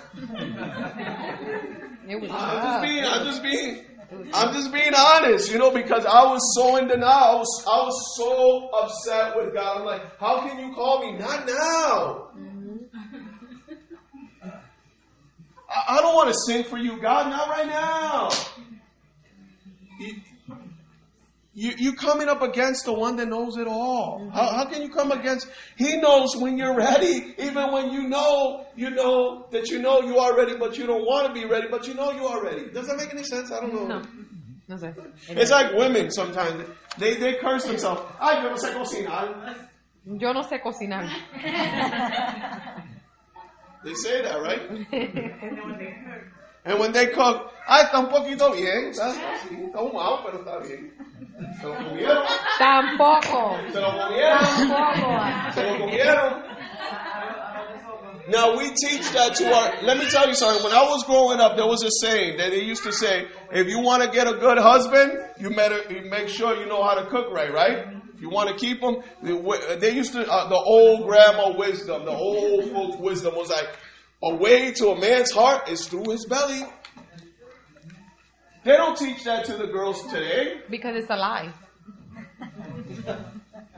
[SPEAKER 2] It was
[SPEAKER 1] I'm just being, I'm just being, I'm just being honest, you know, because I was so in denial. I was, I was so upset with God. I'm like, how can you call me? Not now. Mm-hmm. I, I don't want to sing for you, God, not right now. You, you, you coming up against the one that knows it all. Mm-hmm. How, how can you come against? He knows when you're ready, even when you know, you know that you know you are ready, but you don't want to be ready, but you know you are ready. Does that make any sense? I don't know.
[SPEAKER 2] No. No.
[SPEAKER 1] It's like women sometimes. They, they curse themselves. Ay, yo no sé cocinar.
[SPEAKER 2] Yo no sé cocinar.
[SPEAKER 1] They say that, right? And when they cook, ay, está un poquito bien. Sí, está ahumado, pero está bien. Se lo comieron.
[SPEAKER 2] Tampoco.
[SPEAKER 1] Se lo comieron.
[SPEAKER 2] Tampoco.
[SPEAKER 1] Se lo comieron. Now we teach that to our. Let me tell you something. When I was growing up, there was a saying that they used to say: if you want to get a good husband, you better make sure you know how to cook right, right? If you want to keep them, they used to uh, the old grandma wisdom, the old folks wisdom was like, a way to a man's heart is through his belly. They don't teach that to the girls today.
[SPEAKER 2] Because it's a lie.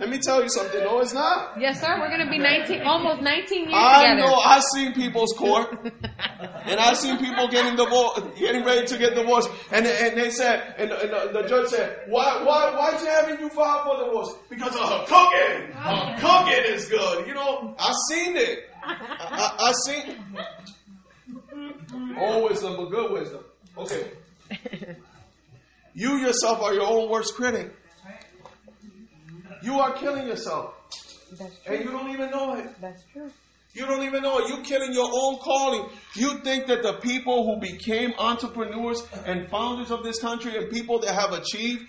[SPEAKER 1] Let me tell you something. No, it's not.
[SPEAKER 2] Yes, sir. We're going to be 19, almost 19 years
[SPEAKER 1] I
[SPEAKER 2] together.
[SPEAKER 1] know. I've seen people's court, and I've seen people getting divorced, getting ready to get divorced, and and they said, and, and the, the, judge said, why why why you having you file for divorce? Because of her cooking. Her oh. cooking is good. You know, I've seen it. I, I, I seen. Old wisdom, but good wisdom. Okay. You yourself are your own worst critic. You are killing yourself.
[SPEAKER 2] That's true.
[SPEAKER 1] And you don't even know it.
[SPEAKER 2] That's true.
[SPEAKER 1] You don't even know it. You're killing your own calling. You think that the people who became entrepreneurs and founders of this country and people that have achieved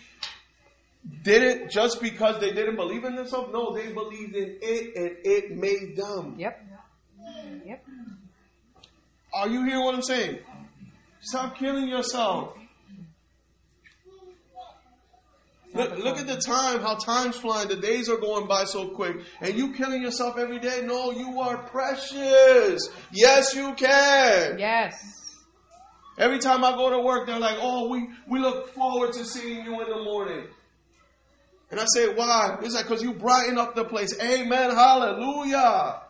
[SPEAKER 1] did it just because they didn't believe in themselves? No, they believed in it and it made them.
[SPEAKER 2] Yep. Yep.
[SPEAKER 1] Are you hearing what I'm saying? Stop killing yourself. Look, look at the time, how time's flying. The days are going by so quick. And you killing yourself every day? No, you are precious. Yes, you can.
[SPEAKER 2] Yes.
[SPEAKER 1] Every time I go to work, they're like, oh, we, we look forward to seeing you in the morning. And I say, why? It's like, because you brighten up the place. Amen. Hallelujah.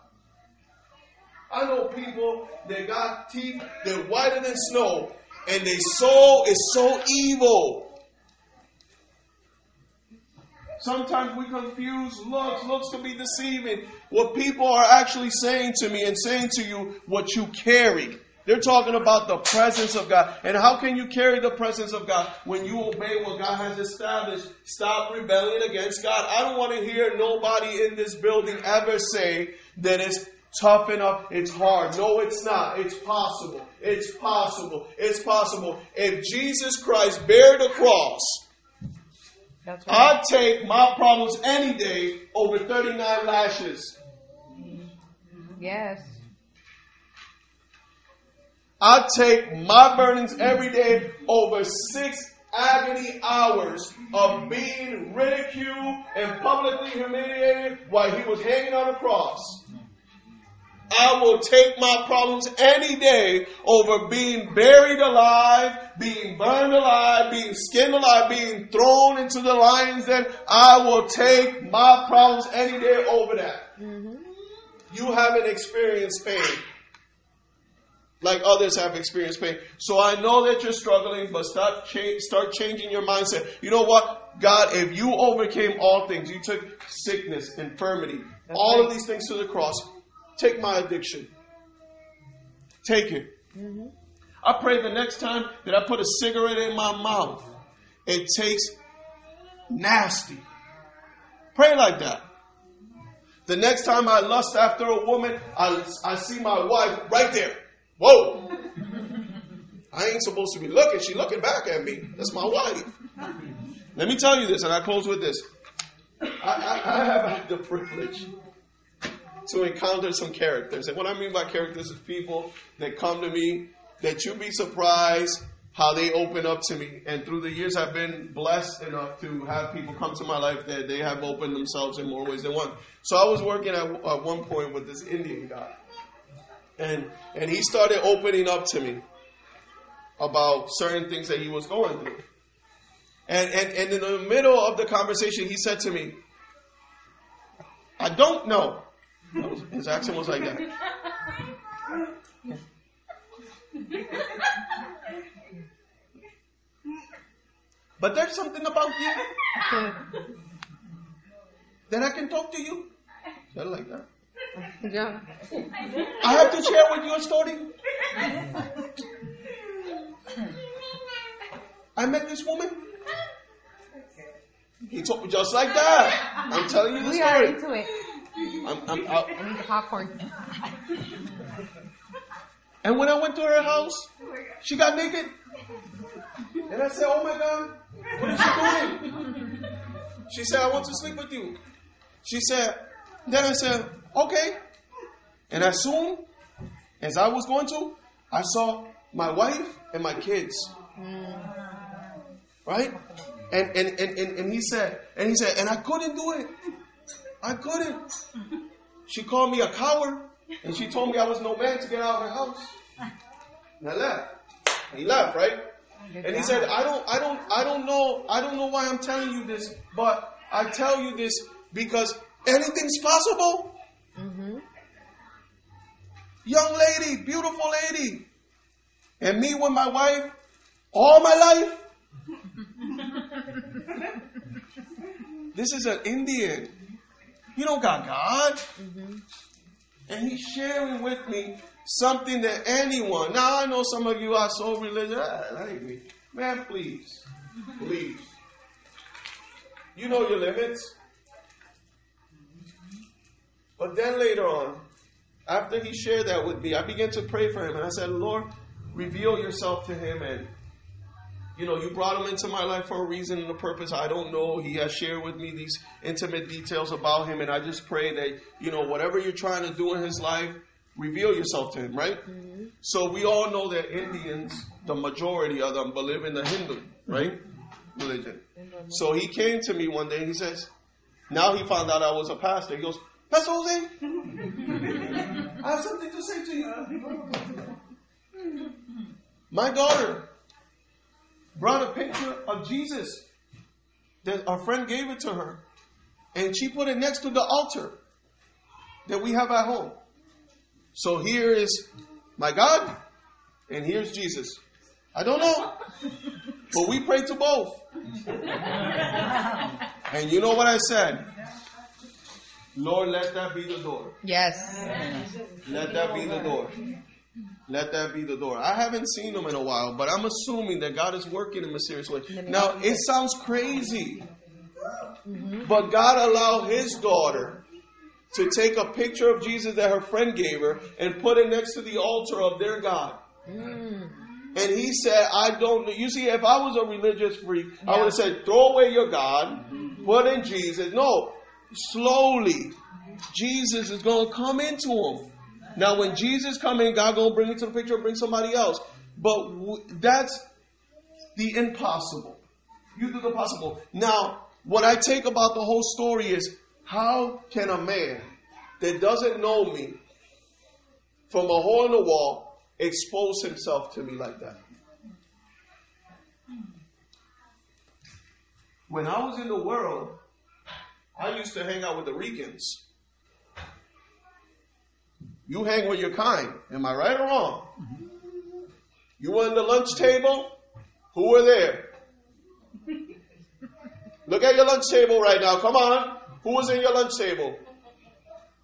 [SPEAKER 1] I know people that got teeth, they're whiter than snow, and their soul is so evil. Sometimes we confuse looks. Looks can be deceiving. What people are actually saying to me and saying to you what you carry. They're talking about the presence of God. And how can you carry the presence of God when you obey what God has established? Stop rebelling against God. I don't want to hear nobody in this building ever say that it's tough enough, it's hard. No, it's not. It's possible. It's possible. It's possible. If Jesus Christ bare the cross,
[SPEAKER 2] right.
[SPEAKER 1] I'd take my problems any day over 39 lashes.
[SPEAKER 2] Yes.
[SPEAKER 1] I'd take my burdens every day over six agony hours of being ridiculed and publicly humiliated while he was hanging on a cross. I will take my problems any day over being buried alive, being burned alive, being skinned alive, being thrown into the lion's den. I will take my problems any day over that. Mm-hmm. You haven't experienced pain like others have experienced pain. So I know that you're struggling, but start, cha- start changing your mindset. You know what? God, if you overcame all things, you took sickness, infirmity,
[SPEAKER 2] That's
[SPEAKER 1] all
[SPEAKER 2] right.
[SPEAKER 1] of these things to the cross. Take my addiction. Take it. Mm-hmm. I pray the next time that I put a cigarette in my mouth, it tastes nasty. Pray like that. The next time I lust after a woman, I, I see my wife right there. Whoa! I ain't supposed to be looking. She looking back at me. That's my wife. Let me tell you this, and I close with this. I, I, I have had the privilege to encounter some characters. And what I mean by characters is people that come to me that you'd be surprised how they open up to me. And through the years, I've been blessed enough to have people come to my life that they have opened themselves in more ways than one. So I was working at, at one point with this Indian guy. And, and he started opening up to me about certain things that he was going through. And, and, and in the middle of the conversation, he said to me, I don't know. Was- His accent was like that. But there's something about you that I can talk to you. Said like that.
[SPEAKER 2] Yeah.
[SPEAKER 1] I have to share with you a story. I met this woman. He told me just like that. I'm telling you the
[SPEAKER 2] We are
[SPEAKER 1] story.
[SPEAKER 2] into it.
[SPEAKER 1] I'm, I'm.
[SPEAKER 2] I need the popcorn.
[SPEAKER 1] And when I went to her house, she got naked. And I said, Oh my God, what is she doing? She said, I want to sleep with you. She said, Then I said, Okay. And as soon As I was going to, I saw my wife and my kids. Right? And, and, and, and, and he said, and he said, and I couldn't do it. I couldn't. She called me a coward and she told me I was no man to get out of the house. And I left. And he left, right? And he said, I don't, I don't, I don't know, I don't know why I'm telling you this, but I tell you this because anything's possible. Mm-hmm. Young lady, beautiful lady. And me with my wife, all my life. this is an Indian. You don't got God. And he's sharing with me something that anyone. Now I know some of you are so religious. Ah, me. Man, please. Please. You know your limits. But then later on, after he shared that with me, I began to pray for him and I said, Lord, reveal yourself to him and you know, you brought him into my life for a reason and a purpose. I don't know. He has shared with me these intimate details about him, and I just pray that, you know, whatever you're trying to do in his life, reveal yourself to him, right? Mm-hmm. So we all know that Indians, the majority of them, believe in the Hindu, right? Religion. Mm-hmm. So he came to me one day and he says, now he found out I was a pastor. He goes, Pastor Jose, I have something to say to you. My daughter brought a picture of Jesus that our friend gave it to her, and she put it next to the altar that we have at home. So here is my God, and here's Jesus. I don't know, but we pray to both. And you know what I said? Lord, let that be the door.
[SPEAKER 2] Yes.
[SPEAKER 1] Let that be the door. Let that be the door. I haven't seen him in a while, but I'm assuming that God is working in a serious way. Now, it sounds crazy, but God allowed his daughter to take a picture of Jesus that her friend gave her and put it next to the altar of their God. And he said, I don't know. You see, if I was a religious freak, I would have said, throw away your God, put in Jesus. No, slowly, Jesus is going to come into him. Now, when Jesus come in, God gonna bring you to the picture, bring somebody else. But w- that's the impossible. You do the possible. Now, what I take about the whole story is how can a man that doesn't know me from a hole in the wall expose himself to me like that? When I was in the world, I used to hang out with the Ricans. You hang with your kind. Am I right or wrong? You were in the lunch table. Who were there? Look at your lunch table right now. Come on. Who was in your lunch table?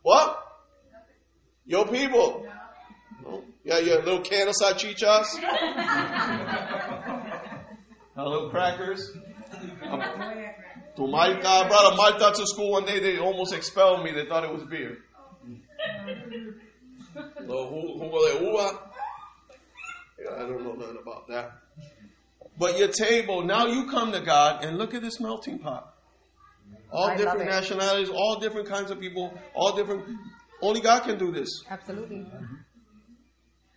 [SPEAKER 1] What? Your people. No? Yeah, your little can of salchichas. A little crackers. To Malta, I brought a Malta to school one day. They almost expelled me. They thought it was beer. No, jugo de uva. I don't know nothing about that. But your table, now you come to God and look at this melting pot. All
[SPEAKER 2] I
[SPEAKER 1] different nationalities, all different kinds of people, all different. Only God can do this.
[SPEAKER 2] Absolutely.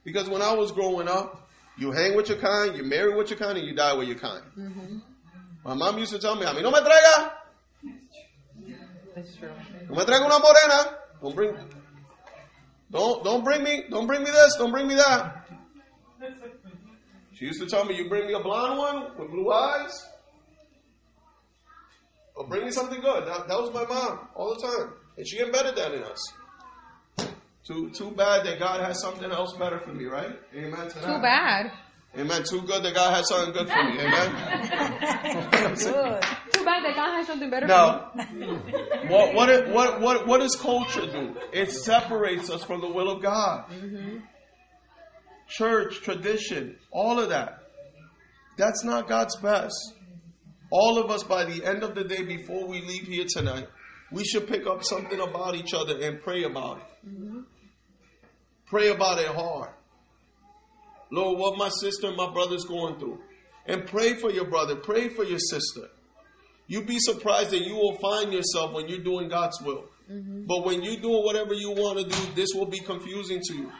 [SPEAKER 1] Because when I was growing up, you hang with your kind, you marry with your kind, and you die with your kind. Mm-hmm. My mom used to tell me, I mean, no me traiga,
[SPEAKER 2] That's true.
[SPEAKER 1] no me traiga una morena. Don't bring, don't, don't bring me, don't bring me this, don't bring me that. She used to tell me, you bring me a blonde one with blue eyes, or bring me something good. That, that was my mom all the time. And she embedded that in us. Too, too bad that God has something else better for me, right? Amen to that.
[SPEAKER 2] Too bad.
[SPEAKER 1] Amen. Too good that God has something good for me. Amen.
[SPEAKER 2] Good. Too bad that God has something better
[SPEAKER 1] Now, what what what what what does culture do? It separates us from the will of God. Mm-hmm. Church tradition, all of that. That's not God's best. All of us, by the end of the day, before we leave here tonight, we should pick up something about each other and pray about it. Mm-hmm. Pray about it hard. Lord, what my sister and my brother's going through. And pray for your brother, pray for your sister. You'd be surprised that you will find yourself when you're doing God's will. Mm-hmm. But when you're doing whatever you want to do, this will be confusing to you.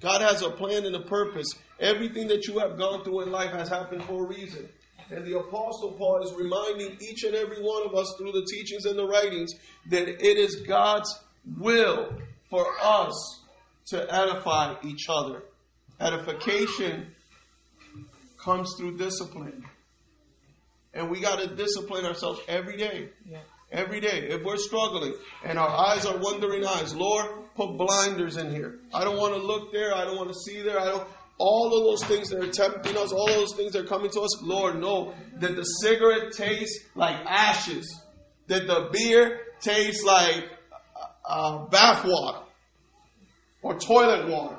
[SPEAKER 1] God has a plan and a purpose. Everything that you have gone through in life has happened for a reason. And the Apostle Paul is reminding each and every one of us through the teachings and the writings that it is God's will for us to edify each other. Edification comes through discipline. And we got to discipline ourselves every day.
[SPEAKER 2] Yeah.
[SPEAKER 1] Every day. If we're struggling and our eyes are wandering eyes, Lord, put blinders in here. I don't want to look there. I don't want to see there. I don't. All of those things that are tempting us, all those things that are coming to us, Lord, know that the cigarette tastes like ashes, that the beer tastes like uh, bath water or toilet water.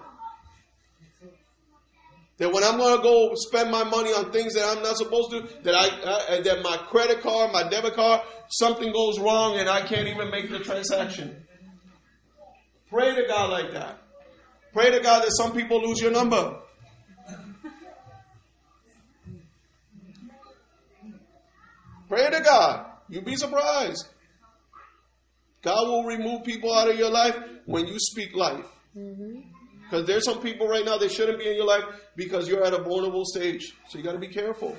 [SPEAKER 1] That when I'm going to go spend my money on things that I'm not supposed to, that I uh, that my credit card, my debit card, something goes wrong and I can't even make the transaction. Pray to God like that. Pray to God that some people lose your number. Pray to God. You'll be surprised. God will remove people out of your life when you speak life. Because there's some people right now that shouldn't be in your life because you're at a vulnerable stage. So you got to be careful.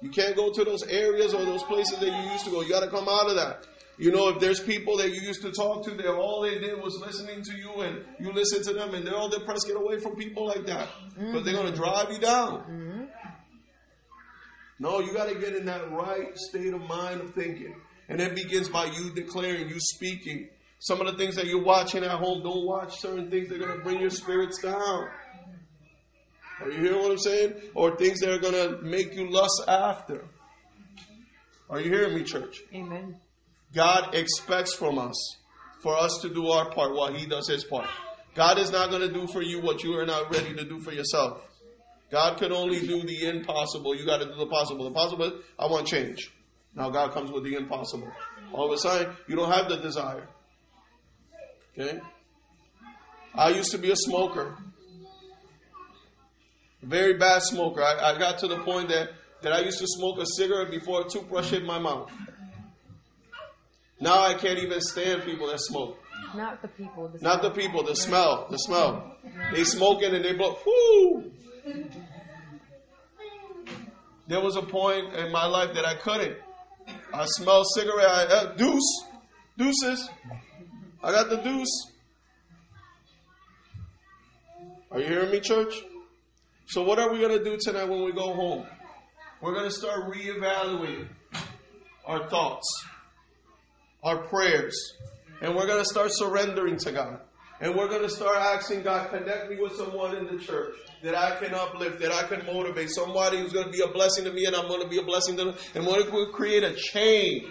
[SPEAKER 1] You can't go to those areas or those places that you used to go. You got to come out of that. You know, if there's people that you used to talk to that all they did was listening to you and you listen to them and they're all depressed, get away from people like that. Because they're going to drive you down. Mm-hmm. No, you got to get in that right state of mind of thinking. And it begins by you declaring, you speaking. Some of the things that you're watching at home, don't watch certain things that are going to bring your spirits down. Are you hearing what I'm saying? Or things that are going to make you lust after. Are you hearing me, church?
[SPEAKER 2] Amen.
[SPEAKER 1] God expects from us for us to do our part while He does His part. God is not going to do for you what you are not ready to do for yourself. God can only do the impossible. You got to do the possible. The possible, I want change. Now God comes with the impossible. All of a sudden, you don't have the desire. Okay? I used to be a smoker. Very bad smoker. I, I got to the point that, that I used to smoke a cigarette before a toothbrush hit my mouth. Now I can't even stand people that smoke.
[SPEAKER 2] Not the people. The
[SPEAKER 1] Not the people, the smell, the smell. They smoking and they blow. Whoo! There was a point in my life that I couldn't. I smell cigarette. I, uh, deuce, deuces. I got the deuce. Are you hearing me, church? So what are we going to do tonight when we go home? We're going to start reevaluating our thoughts, our prayers, and we're going to start surrendering to God. And we're going to start asking God, connect me with someone in the church that I can uplift, that I can motivate, somebody who's going to be a blessing to me and I'm going to be a blessing to them. And we're going to create a chain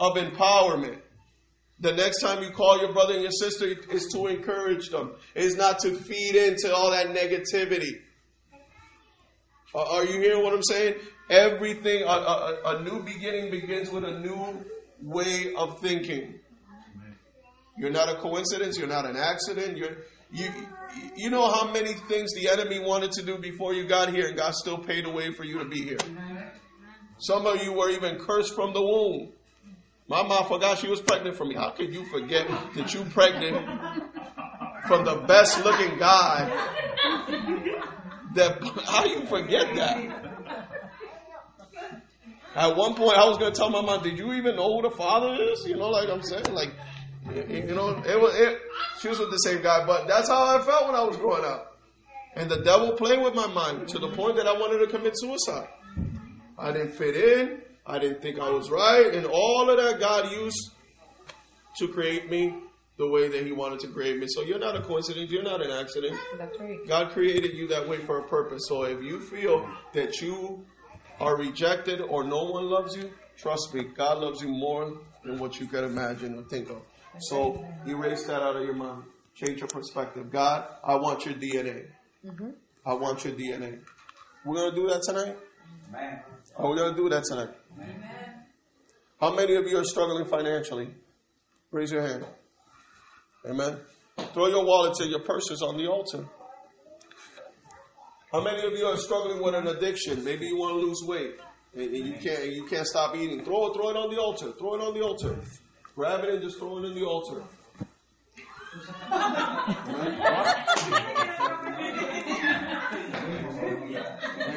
[SPEAKER 1] of empowerment. The next time you call your brother and your sister is to encourage them. It's not to feed into all that negativity. Are you hearing what I'm saying? Everything, a, a, a new beginning begins with a new way of thinking. You're not a coincidence. You're not an accident. You're, you, you know how many things the enemy wanted to do before you got here, and God still paid a way for you to be here. Some of you were even cursed from the womb. My mom forgot she was pregnant for me. How could you forget that you pregnant from the best looking guy? That how you forget that? At one point, I was to tell my mom, "Did you even know who the father is?" You know, like I'm saying, like you know, it was. It, she was with the same guy, but that's how I felt when I was growing up. And the devil played with my mind to the point that I wanted to commit suicide. I didn't fit in. I didn't think I was right, and all of that God used to create me the way that He wanted to create me. So you're not a coincidence. You're not an accident.
[SPEAKER 2] That's right.
[SPEAKER 1] God created you that way for a purpose. So if you feel that you are rejected or no one loves you, trust me, God loves you more than what you can imagine or think of. So erase that out of your mind. Change your perspective. God, I want your DNA. Mm-hmm. I want your DNA. We're going to do that tonight?
[SPEAKER 3] Amen.
[SPEAKER 1] Are we going to do that tonight? How many of you are struggling financially? Raise your hand. Amen. Throw your wallets and your purses on the altar. How many of you are struggling with an addiction? Maybe you want to lose weight and and you can't and you can't stop eating. Throw it, throw it on the altar. Throw it on the altar. Grab it and just throw it in the altar.
[SPEAKER 3] Satanás.